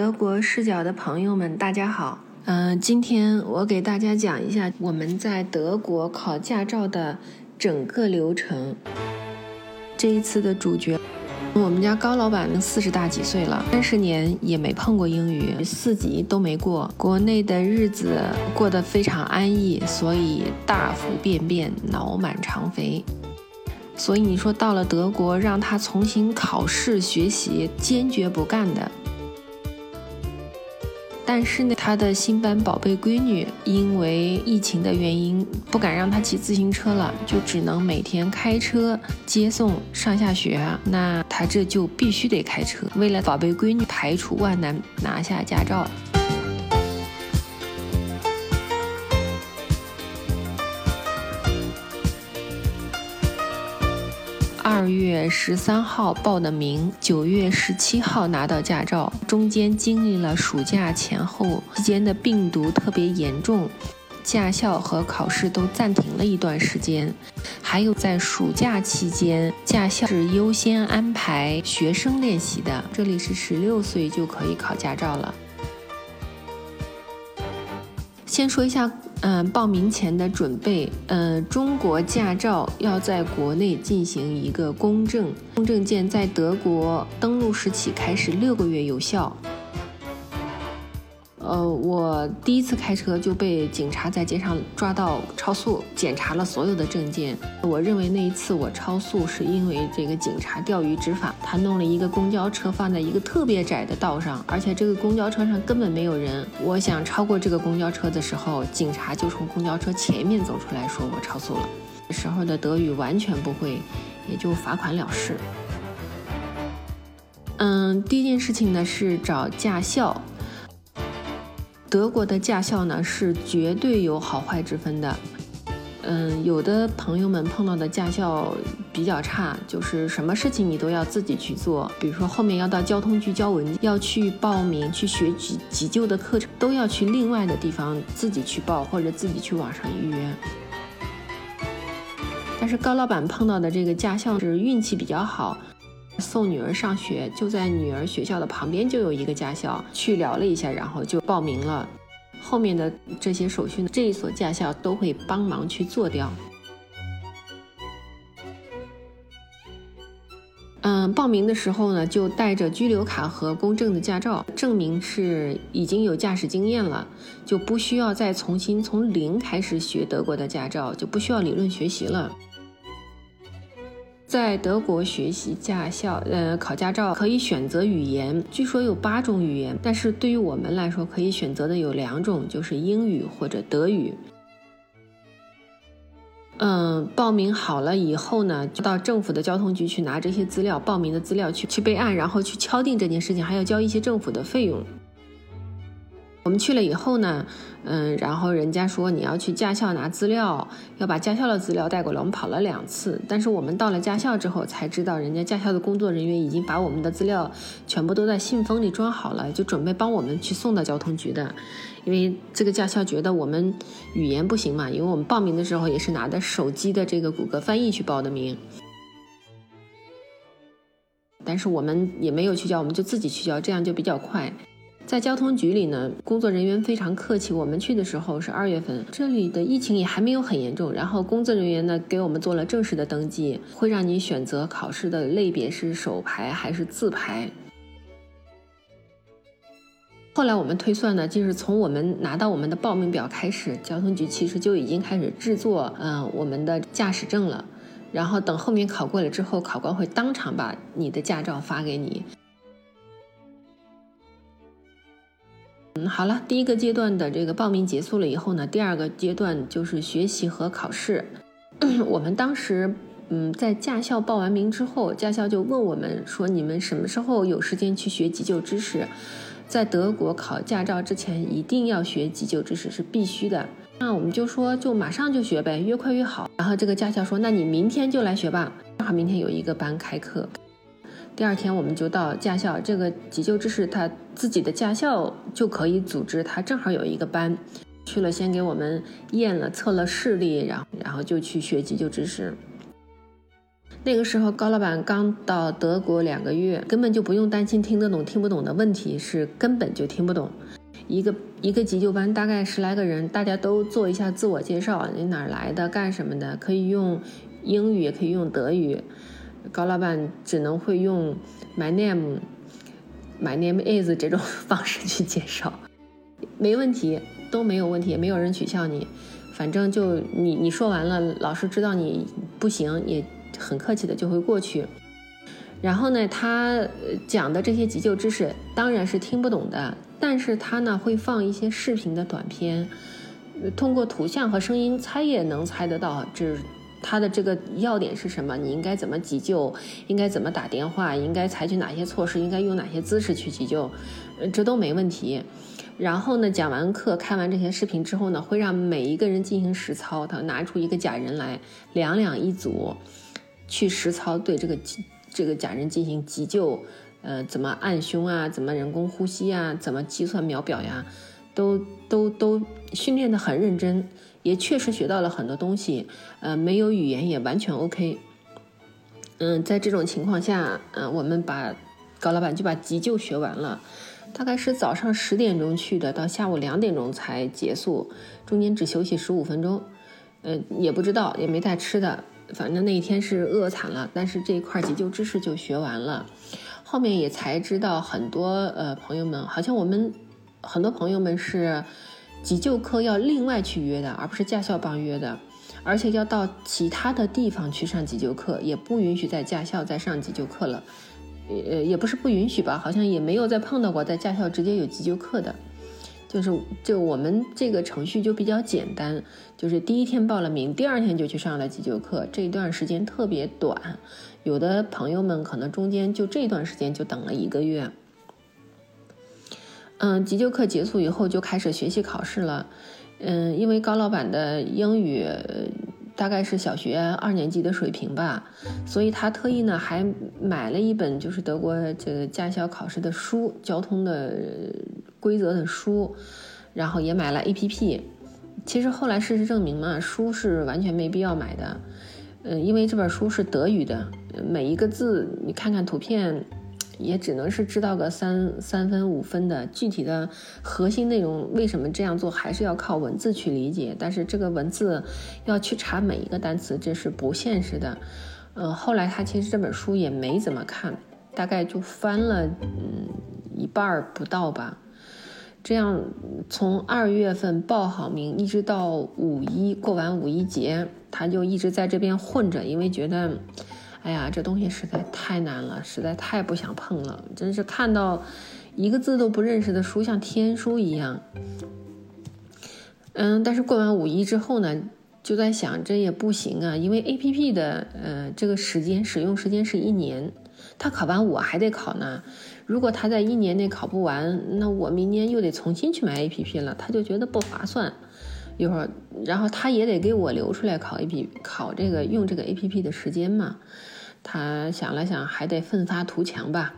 德国视角的朋友们，大家好。嗯、今天我给大家讲一下我们在德国考驾照的整个流程。这一次的主角，我们家高老板四十大几岁了，三十年也没碰过英语，四级都没过。国内的日子过得非常安逸，所以大腹便便，脑满肠肥。所以你说到了德国，让他重新考试学习，坚决不干的。但是呢，他的新班宝贝闺女因为疫情的原因，不敢让他骑自行车了，就只能每天开车接送上下学。那他这就必须得开车，为了宝贝闺女排除万难拿下驾照。二月十三号报的名，九月十七号拿到驾照，中间经历了暑假前后期间的病毒特别严重，驾校和考试都暂停了一段时间。还有在暑假期间，驾校是优先安排学生练习的，这里是十六岁就可以考驾照了。先说一下，嗯、报名前的准备。嗯，中国驾照要在国内进行一个公证，公证件在德国登陆时起开始六个月有效。呃，我第一次开车就被警察在街上抓到超速，检查了所有的证件。我认为那一次我超速是因为这个警察钓鱼执法，他弄了一个公交车放在一个特别窄的道上，而且这个公交车上根本没有人。我想超过这个公交车的时候，警察就从公交车前面走出来说我超速了。那时候的德语完全不会，也就罚款了事。嗯，第一件事情呢是找驾校。德国的驾校呢是绝对有好坏之分的。嗯，有的朋友们碰到的驾校比较差，就是什么事情你都要自己去做，比如说后面要到交通局交文，要去报名去学急急救的课程，都要去另外的地方自己去报，或者自己去网上预约。但是高老板碰到的这个驾校是运气比较好，送女儿上学，就在女儿学校的旁边就有一个驾校，去聊了一下，然后就报名了。后面的这些手续呢，这一所驾校都会帮忙去做掉。嗯，报名的时候呢，就带着居留卡和公证的驾照，证明是已经有驾驶经验了，就不需要再重新从零开始学德国的驾照，就不需要理论学习了。在德国学习驾校，呃，考驾照可以选择语言，据说有八种语言，但是对于我们来说，可以选择的有两种，就是英语或者德语。嗯，报名好了以后呢，就到政府的交通局去拿这些资料，报名的资料去去备案，然后去敲定这件事情，还要交一些政府的费用。我们去了以后呢，嗯，然后人家说你要去驾校拿资料，要把驾校的资料带过来。我们跑了两次，但是我们到了驾校之后才知道，人家驾校的工作人员已经把我们的资料全部都在信封里装好了，就准备帮我们去送到交通局的。因为这个驾校觉得我们语言不行嘛，因为我们报名的时候也是拿的手机的这个谷歌翻译去报的名。但是我们也没有去交，我们就自己去交，这样就比较快。在交通局里呢，工作人员非常客气。我们去的时候是二月份，这里的疫情也还没有很严重。然后工作人员呢给我们做了正式的登记，会让你选择考试的类别是手排还是自排。后来我们推算呢，就是从我们拿到我们的报名表开始，交通局其实就已经开始制作嗯、我们的驾驶证了。然后等后面考过了之后，考官会当场把你的驾照发给你。好了，第一个阶段的这个报名结束了以后呢，第二个阶段就是学习和考试。我们当时，嗯，在驾校报完名之后，驾校就问我们说：“你们什么时候有时间去学急救知识？在德国考驾照之前一定要学急救知识，是必须的。”那我们就说，就马上就学呗，越快越好。然后这个驾校说：“那你明天就来学吧，正好明天有一个班开课。”第二天我们就到驾校，这个急救知识他自己的驾校就可以组织，他正好有一个班，去了先给我们验了测了视力，然后然后就去学急救知识。那个时候高老板刚到德国两个月，根本就不用担心听得懂听不懂的问题，是根本就听不懂。一个一个急救班大概十来个人，大家都做一下自我介绍，你哪儿来的，干什么的，可以用英语，也可以用德语。高老板只能会用 my name，my name is 这种 方式去介绍，没问题，都没有问题，没有人取笑你。反正就你你说完了，老师知道你不行，也很客气的就会过去。然后呢，他讲的这些急救知识当然是听不懂的，但是他呢会放一些视频的短片，通过图像和声音猜也能猜得到，这他的这个要点是什么？你应该怎么急救？应该怎么打电话？应该采取哪些措施？应该用哪些姿势去急救？呃，这都没问题。然后呢，讲完课、看完这些视频之后呢，会让每一个人进行实操。他拿出一个假人来，两两一组，去实操对这个这个假人进行急救。呃，怎么按胸啊？怎么人工呼吸啊？怎么计算秒表呀？都都都训练的很认真，也确实学到了很多东西。呃，没有语言也完全 OK。嗯，在这种情况下，嗯，我们把高老板就把急救学完了。大概是早上十点钟去的，到下午两点钟才结束，中间只休息十五分钟。呃，也不知道，也没带吃的，反正那一天是饿惨了。但是这一块急救知识就学完了，后面也才知道很多呃朋友们，好像我们很多朋友们是急救课要另外去约的，而不是驾校帮约的，而且要到其他的地方去上急救课，也不允许在驾校再上急救课了。呃，也不是不允许吧，好像也没有再碰到过在驾校直接有急救课的，就是就我们这个程序就比较简单，就是第一天报了名，第二天就去上了急救课，这一段时间特别短，有的朋友们可能中间就这段时间就等了一个月。嗯，急救课结束以后就开始学习考试了，嗯，因为高老板的英语。大概是小学二年级的水平吧，所以他特意呢还买了一本就是德国这个驾校考试的书，交通的规则的书，然后也买了 A P P。其实后来事实证明嘛，书是完全没必要买的，嗯，因为这本书是德语的，每一个字你看看图片。也只能是知道个三三分五分的具体的核心内容，为什么这样做还是要靠文字去理解？但是这个文字要去查每一个单词，这是不现实的。嗯，后来他其实这本书也没怎么看，大概就翻了嗯一半儿不到吧。这样从二月份报好名，一直到五一过完五一节，他就一直在这边混着，因为觉得。哎呀，这东西实在太难了，实在太不想碰了。真是看到一个字都不认识的书，像天书一样。嗯，但是过完五一之后呢，就在想这也不行啊，因为 A P P 的呃这个时间使用时间是一年，他考完我还得考呢。如果他在一年内考不完，那我明年又得重新去买 A P P 了，他就觉得不划算。一会儿，然后他也得给我留出来考 A P 考这个用这个 A P P 的时间嘛。他想了想，还得奋发图强吧，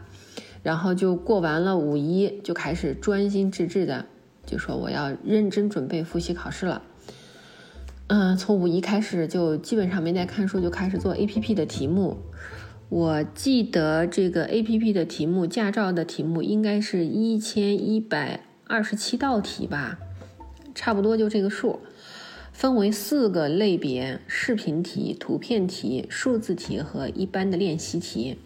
然后就过完了五一，就开始专心致志的，就说我要认真准备复习考试了。嗯，从五一开始就基本上没在看书，就开始做 A P P 的题目。我记得这个 A P P 的题目，驾照的题目应该是一千一百二十七道题吧，差不多就这个数。分为四个类别：视频题、图片题、数字题和一般的练习题。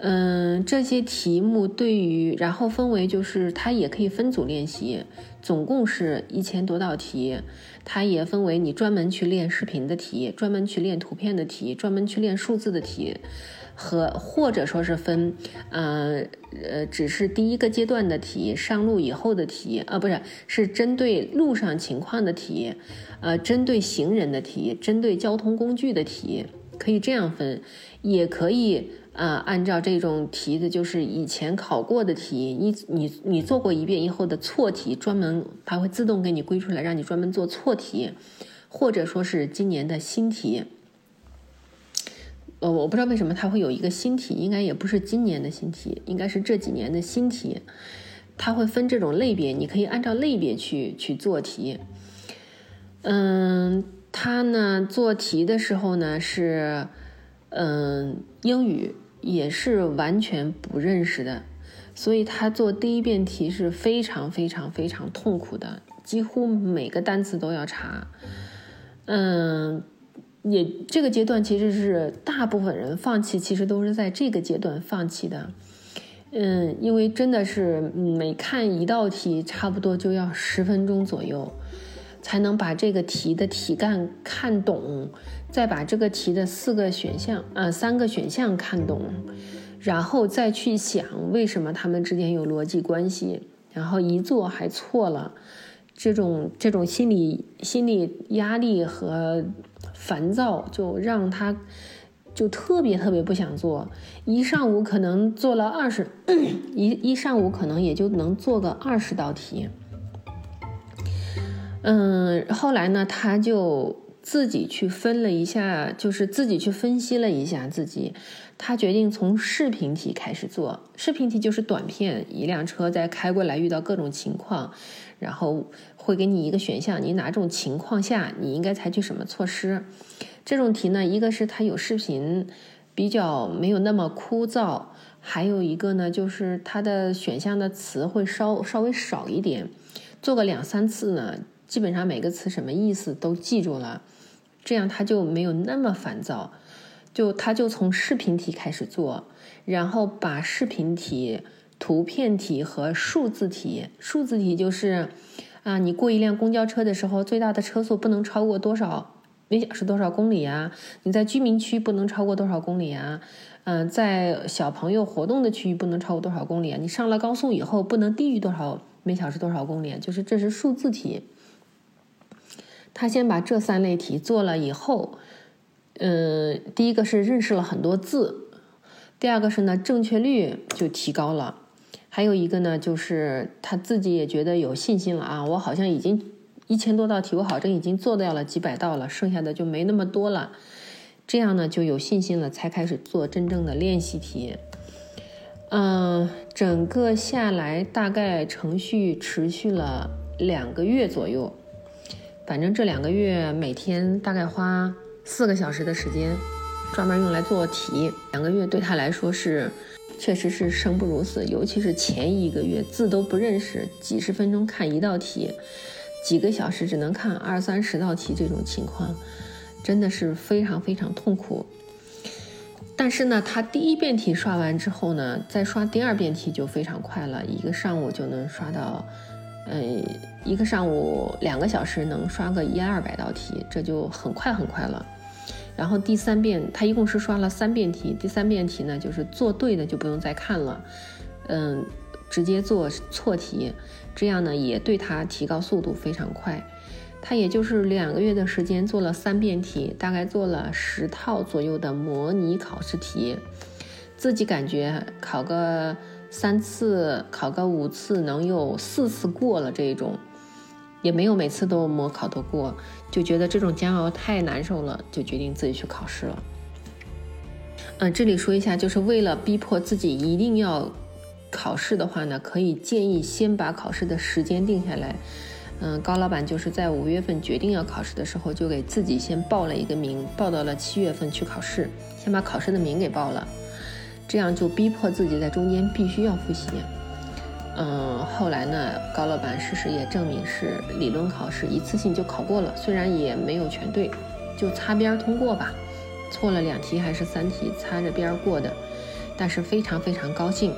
嗯，这些题目对于，然后分为就是它也可以分组练习，总共是一千多道题。它也分为你专门去练视频的题，专门去练图片的题，专门去练数字的题。和或者说是分，呃呃，只是第一个阶段的题，上路以后的题，啊，不是，是针对路上情况的题，呃，针对行人的题，针对交通工具的题，可以这样分，也可以，呃，按照这种题的，就是以前考过的题，你你你做过一遍以后的错题，专门它会自动给你归出来，让你专门做错题，或者说是今年的新题。呃，我不知道为什么它会有一个新题，应该也不是今年的新题，应该是这几年的新题。它会分这种类别，你可以按照类别去去做题。嗯，它呢做题的时候呢是，嗯，英语也是完全不认识的，所以他做第一遍题是非常非常非常痛苦的，几乎每个单词都要查。嗯，也这个阶段其实是大部分人放弃，其实都是在这个阶段放弃的。嗯，因为真的是每看一道题，差不多就要十分钟左右，才能把这个题的题干看懂，再把这个题的四个选项，呃，三个选项看懂，然后再去想为什么它们之间有逻辑关系，然后一做还错了，这种这种心理心理压力和烦躁，就让他。就特别特别不想做，一上午可能做了二十，一一上午可能也就能做个二十道题。嗯，后来呢，他就自己去分了一下，就是自己去分析了一下自己，他决定从视频题开始做。视频题就是短片，一辆车在开过来遇到各种情况，然后会给你一个选项，你哪种情况下你应该采取什么措施。这种题呢，一个是它有视频，比较没有那么枯燥；还有一个呢，就是它的选项的词会稍稍微少一点。做个两三次呢，基本上每个词什么意思都记住了，这样他就没有那么烦躁。就他就从视频题开始做，然后把视频题、图片题和数字题，数字题就是啊，你过一辆公交车的时候，最大的车速不能超过多少？每小时多少公里啊？你在居民区不能超过多少公里啊？嗯，在小朋友活动的区域不能超过多少公里啊？你上了高速以后不能低于多少每小时多少公里？就是这是数字题。他先把这三类题做了以后，嗯，第一个是认识了很多字，第二个是呢正确率就提高了，还有一个呢就是他自己也觉得有信心了啊，我好像已经。一千多道题，我好像已经做掉了几百道了，剩下的就没那么多了。这样呢，就有信心了，才开始做真正的练习题。嗯，整个下来大概程序持续了两个月左右。反正这两个月每天大概花四个小时的时间，专门用来做题。两个月对他来说是，确实是生不如死，尤其是前一个月字都不认识，几十分钟看一道题。几个小时只能看二三十道题，这种情况真的是非常非常痛苦。但是呢，他第一遍题刷完之后呢，再刷第二遍题就非常快了，一个上午就能刷到，呃，一个上午两个小时能刷个一二百道题，这就很快很快了。然后第三遍，他一共是刷了三遍题，第三遍题呢，就是做对的就不用再看了，嗯，直接做错题。这样呢，也对他提高速度非常快。他也就是两个月的时间做了三遍题，大概做了十套左右的模拟考试题。自己感觉考个三次，考个五次，能有四次过了这种，也没有每次都模考都过，就觉得这种煎熬太难受了，就决定自己去考试了。嗯，这里说一下，就是为了逼迫自己一定要。考试的话呢，可以建议先把考试的时间定下来。嗯，高老板就是在五月份决定要考试的时候，就给自己先报了一个名，报到了七月份去考试，先把考试的名给报了，这样就逼迫自己在中间必须要复习。嗯，后来呢，高老板事实也证明是理论考试一次性就考过了，虽然也没有全对，就擦边通过吧，错了两题还是三题，擦着边过的，但是非常非常高兴。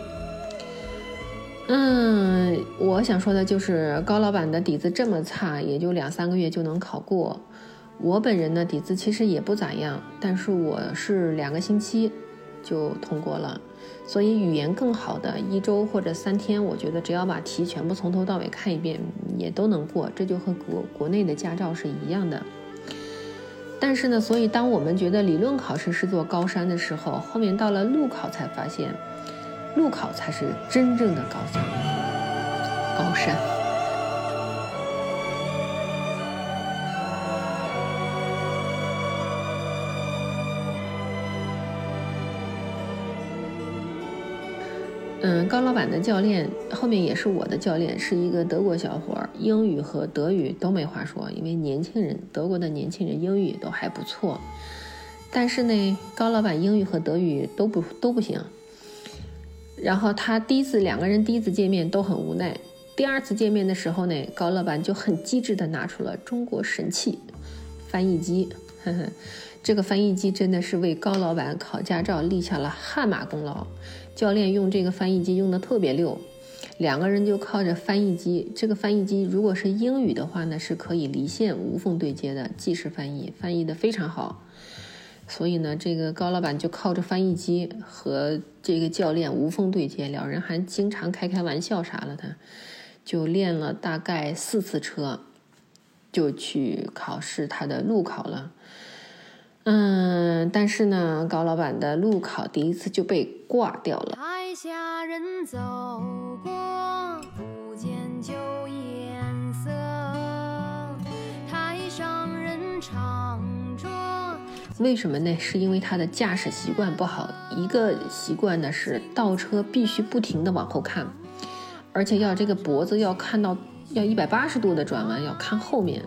嗯，我想说的就是高老板的底子这么差，也就两三个月就能考过。我本人呢底子其实也不咋样，但是我是两个星期就通过了。所以语言更好的一周或者三天，我觉得只要把题全部从头到尾看一遍，也都能过。这就和国国内的驾照是一样的。但是呢，所以当我们觉得理论考试是座高山的时候，后面到了路考才发现。路考才是真正的高山，高山。高老板的教练后面也是我的教练，是一个德国小伙儿，英语和德语都没话说，因为年轻人，德国的年轻人英语都还不错。但是呢，高老板英语和德语都不都不行。然后他第一次两个人第一次见面都很无奈。第二次见面的时候呢，高老板就很机智的拿出了中国神器——翻译机。呵呵，这个翻译机真的是为高老板考驾照立下了汗马功劳。教练用这个翻译机用的特别溜，两个人就靠着翻译机。这个翻译机如果是英语的话呢，是可以离线无缝对接的，即时翻译，翻译的非常好。所以呢，这个高老板就靠着翻译机和这个教练无缝对接，两人还经常开开玩笑啥了的，就练了大概四次车，就去考试他的路考了。嗯，但是呢，高老板的路考第一次就被挂掉了。台下人走过，不见旧颜色，台上人唱着。为什么呢？是因为他的驾驶习惯不好。一个习惯呢是倒车必须不停的往后看，而且要这个脖子要看到要一百八十度的转弯，要看后面。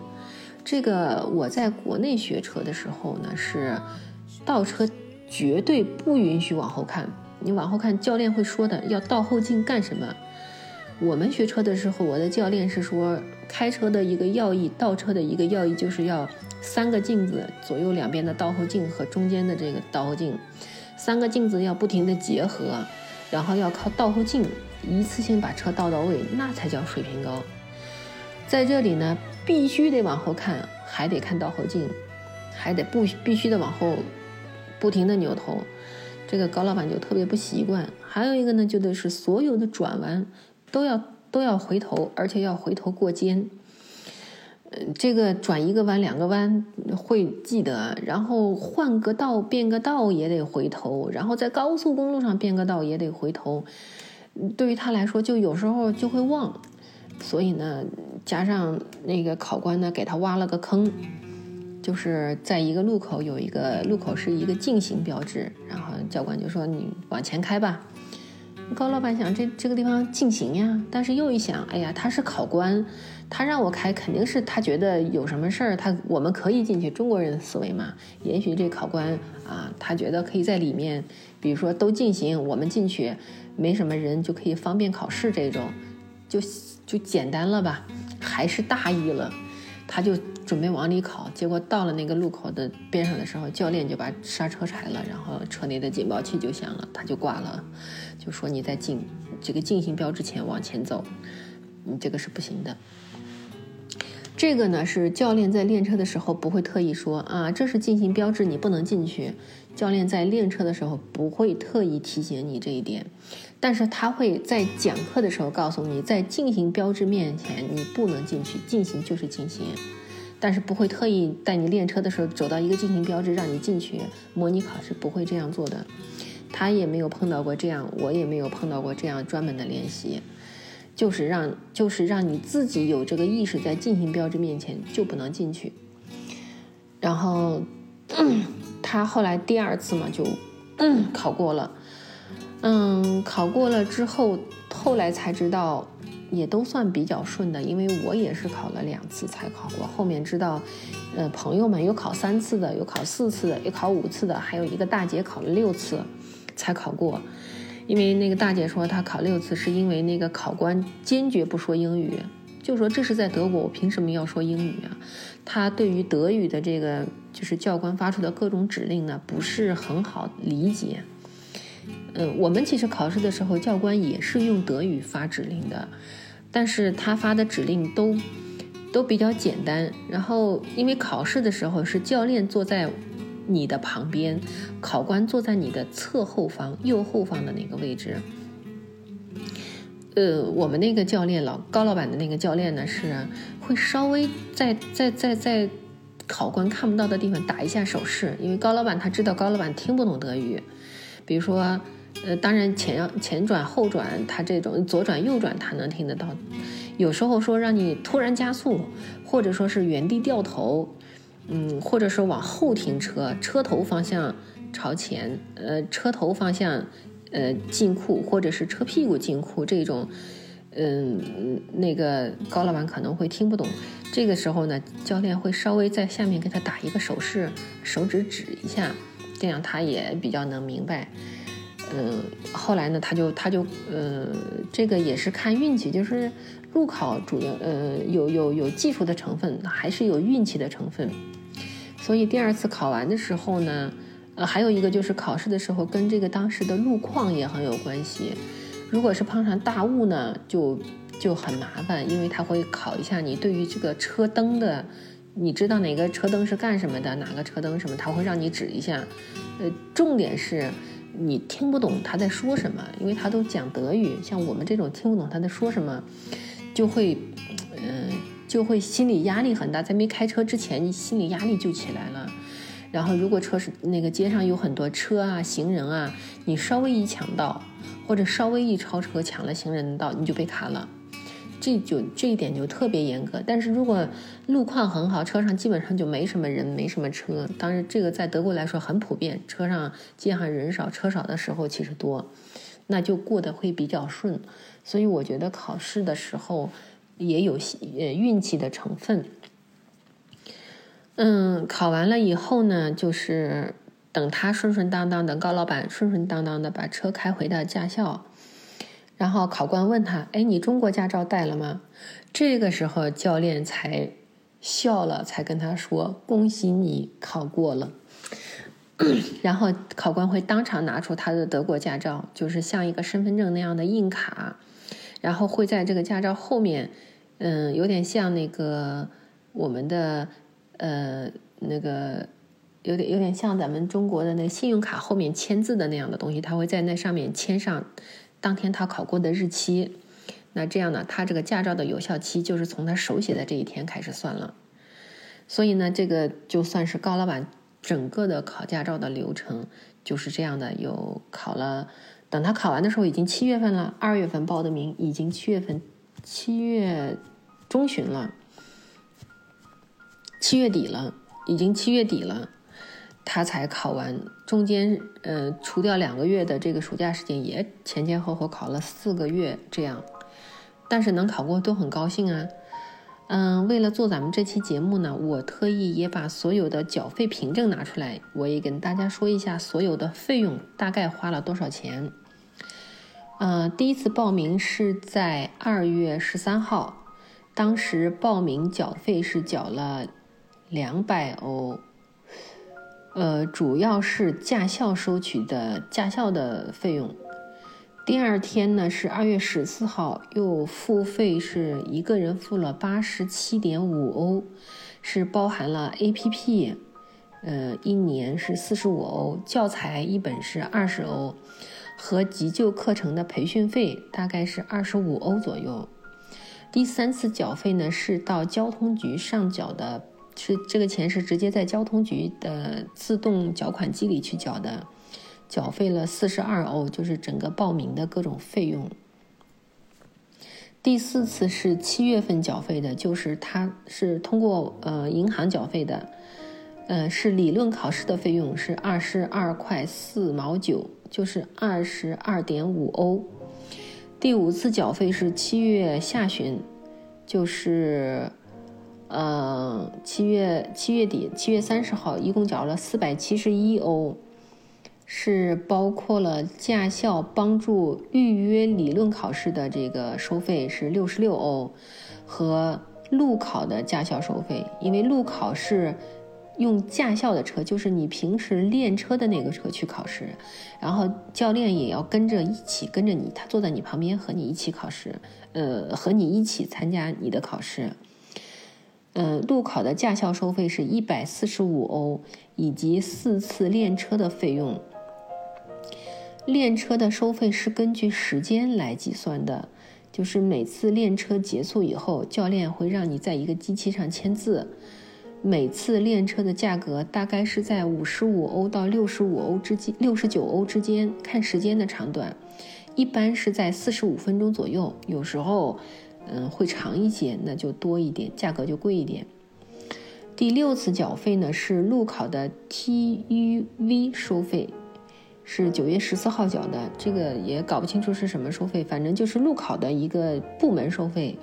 这个我在国内学车的时候呢，是倒车绝对不允许往后看。你往后看，教练会说的，要倒后镜干什么？我们学车的时候，我的教练是说，开车的一个要义，倒车的一个要义就是要三个镜子，左右两边的倒后镜和中间的这个倒后镜，三个镜子要不停的结合，然后要靠倒后镜一次性把车倒到位，那才叫水平高。在这里呢。必须得往后看，还得看倒后镜，还得不必须得往后不停的扭头，这个高老板就特别不习惯。还有一个呢，就得是所有的转弯都要都要回头，而且要回头过肩。嗯，这个转一个弯、两个弯会记得，然后换个道、变个道也得回头，然后在高速公路上变个道也得回头。对于他来说，就有时候就会忘。所以呢，加上那个考官呢，给他挖了个坑，就是在一个路口有一个路口是一个禁行标志，然后教官就说你往前开吧。高老板想这这个地方禁行呀，但是又一想，哎呀，他是考官，他让我开肯定是他觉得有什么事儿，他我们可以进去，中国人思维嘛。也许这考官啊，他觉得可以在里面，比如说都禁行，我们进去没什么人就可以方便考试这种，就。就简单了吧，还是大意了，他就准备往里考，结果到了那个路口的边上的时候，教练就把刹车踩了，然后车内的警报器就响了，他就挂了，就说你在进这个进行标志前往前走，你这个是不行的。这个呢是教练在练车的时候不会特意说啊，这是进行标志，你不能进去。教练在练车的时候不会特意提醒你这一点，但是他会在讲课的时候告诉你，在进行标志面前你不能进去，进行就是进行，但是不会特意带你练车的时候走到一个进行标志让你进去。模拟考试不会这样做的，他也没有碰到过这样，我也没有碰到过这样专门的练习。就是让，就是让你自己有这个意识，在进行标志面前就不能进去。然后他后来第二次嘛，就考过了。嗯，考过了之后，后来才知道，也都算比较顺的，因为我也是考了两次才考过。后面知道，呃，朋友们有考三次的，有考四次的，有考五次的，还有一个大姐考了六次才考过。因为那个大姐说她考六次是因为那个考官坚决不说英语，就说这是在德国，我凭什么要说英语啊？她对于德语的这个就是教官发出的各种指令呢，不是很好理解。嗯，我们其实考试的时候，教官也是用德语发指令的，但是他发的指令都都比较简单。然后因为考试的时候是教练坐在。你的旁边，考官坐在你的侧后方、右后方的那个位置。呃，我们那个教练老高老板的那个教练呢，是会稍微在在在在考官看不到的地方打一下手势，因为高老板他知道高老板听不懂德语。比如说，呃，当然前前转后转，他这种左转右转他能听得到。有时候说让你突然加速，或者说是原地掉头。嗯，或者是往后停车，车头方向朝前，呃，车头方向，呃，进库，或者是车屁股进库这种，嗯，那个高老板可能会听不懂。这个时候呢，教练会稍微在下面给他打一个手势，手指指一下，这样他也比较能明白。嗯，后来呢，他就他就呃，这个也是看运气，就是路考主要呃有有有技术的成分，还是有运气的成分。所以第二次考完的时候呢，呃，还有一个就是考试的时候跟这个当时的路况也很有关系。如果是碰上大雾呢，就就很麻烦，因为他会考一下你对于这个车灯的，你知道哪个车灯是干什么的，哪个车灯什么，他会让你指一下。呃，重点是。你听不懂他在说什么，因为他都讲德语，像我们这种听不懂他在说什么，就会，嗯，就会心理压力很大。在没开车之前，你心理压力就起来了。然后，如果车是那个街上有很多车啊、行人啊，你稍微一抢道，或者稍微一超车抢了行人的道，你就被卡了。这就这一点就特别严格，但是如果路况很好，车上基本上就没什么人，没什么车。当然，这个在德国来说很普遍，车上街上人少，车少的时候其实多，那就过得会比较顺。所以我觉得考试的时候也有呃运气的成分。嗯，考完了以后呢，就是等他顺顺当当的高老板顺顺当当的把车开回到驾校。然后考官问他：“哎，你中国驾照带了吗？”这个时候教练才笑了，才跟他说：“恭喜你考过了。”然后考官会当场拿出他的德国驾照，就是像一个身份证那样的硬卡，然后会在这个驾照后面，嗯，有点像那个我们的呃那个有点有点像咱们中国的那个信用卡后面签字的那样的东西，他会在那上面签上。当天他考过的日期，那这样呢，他这个驾照的有效期就是从他手写的这一天开始算了。所以呢，这个就算是高老板整个的考驾照的流程就是这样的。有考了，等他考完的时候已经七月份了，二月份报的名，已经七月份，七月中旬了，七月底了，已经七月底了。他才考完，中间呃除掉两个月的这个暑假时间，也前前后后考了四个月这样，但是能考过都很高兴啊。嗯，为了做咱们这期节目呢，我特意也把所有的缴费凭证拿出来，我也跟大家说一下所有的费用大概花了多少钱。呃，第一次报名是在二月十三号，当时报名缴费是缴了两百欧。呃，主要是驾校收取的驾校的费用。第二天呢是二月十四号，又付费是一个人付了八十七点五欧，是包含了 APP，呃，一年是四十五欧，教材一本是二十欧，和急救课程的培训费大概是二十五欧左右。第三次缴费呢是到交通局上缴的。是这个钱是直接在交通局的自动缴款机里去缴的，缴费了四十二欧，就是整个报名的各种费用。第四次是七月份缴费的，就是他是通过呃银行缴费的，呃是理论考试的费用是二十二块四毛九，就是二十二点五欧。第五次缴费是七月下旬，就是。呃，七月七月底，七月三十号，一共缴了四百七十一欧，是包括了驾校帮助预约理论考试的这个收费是六十六欧，和路考的驾校收费。因为路考是用驾校的车，就是你平时练车的那个车去考试，然后教练也要跟着一起跟着你，他坐在你旁边和你一起考试，呃，和你一起参加你的考试。嗯，路考的驾校收费是一百四十五欧，以及四次练车的费用。练车的收费是根据时间来计算的，就是每次练车结束以后，教练会让你在一个机器上签字。每次练车的价格大概是在五十五欧到六十五欧之间，六十九欧之间，看时间的长短，一般是在四十五分钟左右，有时候。嗯，会长一些，那就多一点，价格就贵一点。第六次缴费呢是路考的 TUV 收费，是九月十四号缴的，这个也搞不清楚是什么收费，反正就是路考的一个部门收费，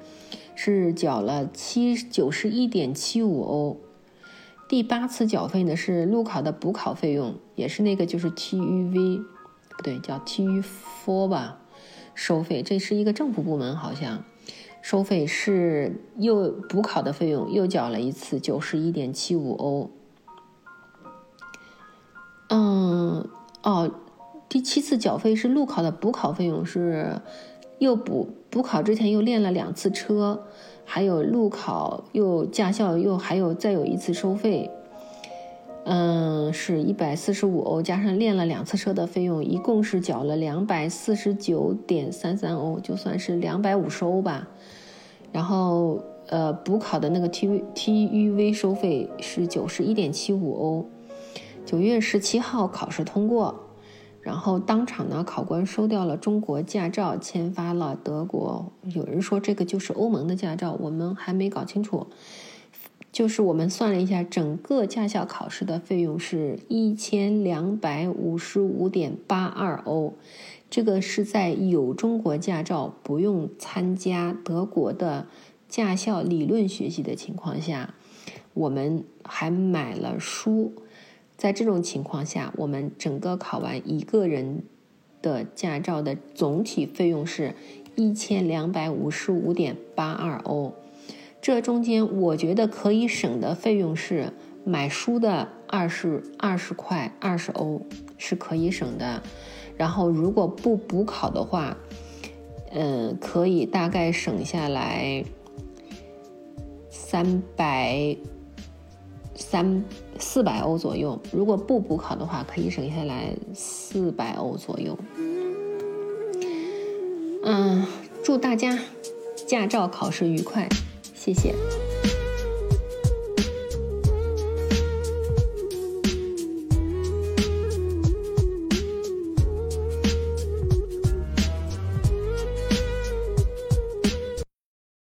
是缴了七九十一点七五欧。第八次缴费呢是路考的补考费用，也是那个就是 TUV，不对，叫 TU4 吧，收费。这是一个政府部门，好像收费是又补考的费用又缴了一次九十一点七五欧。嗯，哦，第七次缴费是路考的补考费用，是又补补考之前又练了两次车。还有路考又驾校又还有再有一次收费，嗯，是一百四十五欧，加上练了两次车的费用，一共是缴了两百四十九点三三欧，就算是两百五十欧吧。然后呃，补考的那个 T V T U V 收费是九十一点七五欧。九月十七号考试通过。然后当场呢，考官收掉了中国驾照，签发了德国。有人说这个就是欧盟的驾照，我们还没搞清楚。就是我们算了一下，整个驾校考试的费用是一千两百五十五点八二欧。这个是在有中国驾照、不用参加德国的驾校理论学习的情况下，我们还买了书。在这种情况下，我们整个考完一个人的驾照的总体费用是一千两百五十五点八二欧。这中间我觉得可以省的费用是买书的二十二十块二十欧是可以省的。然后如果不补考的话，嗯，可以大概省下来三百。三四百欧左右，如果不补考的话，可以省下来四百欧左右。嗯，祝大家驾照考试愉快，谢谢。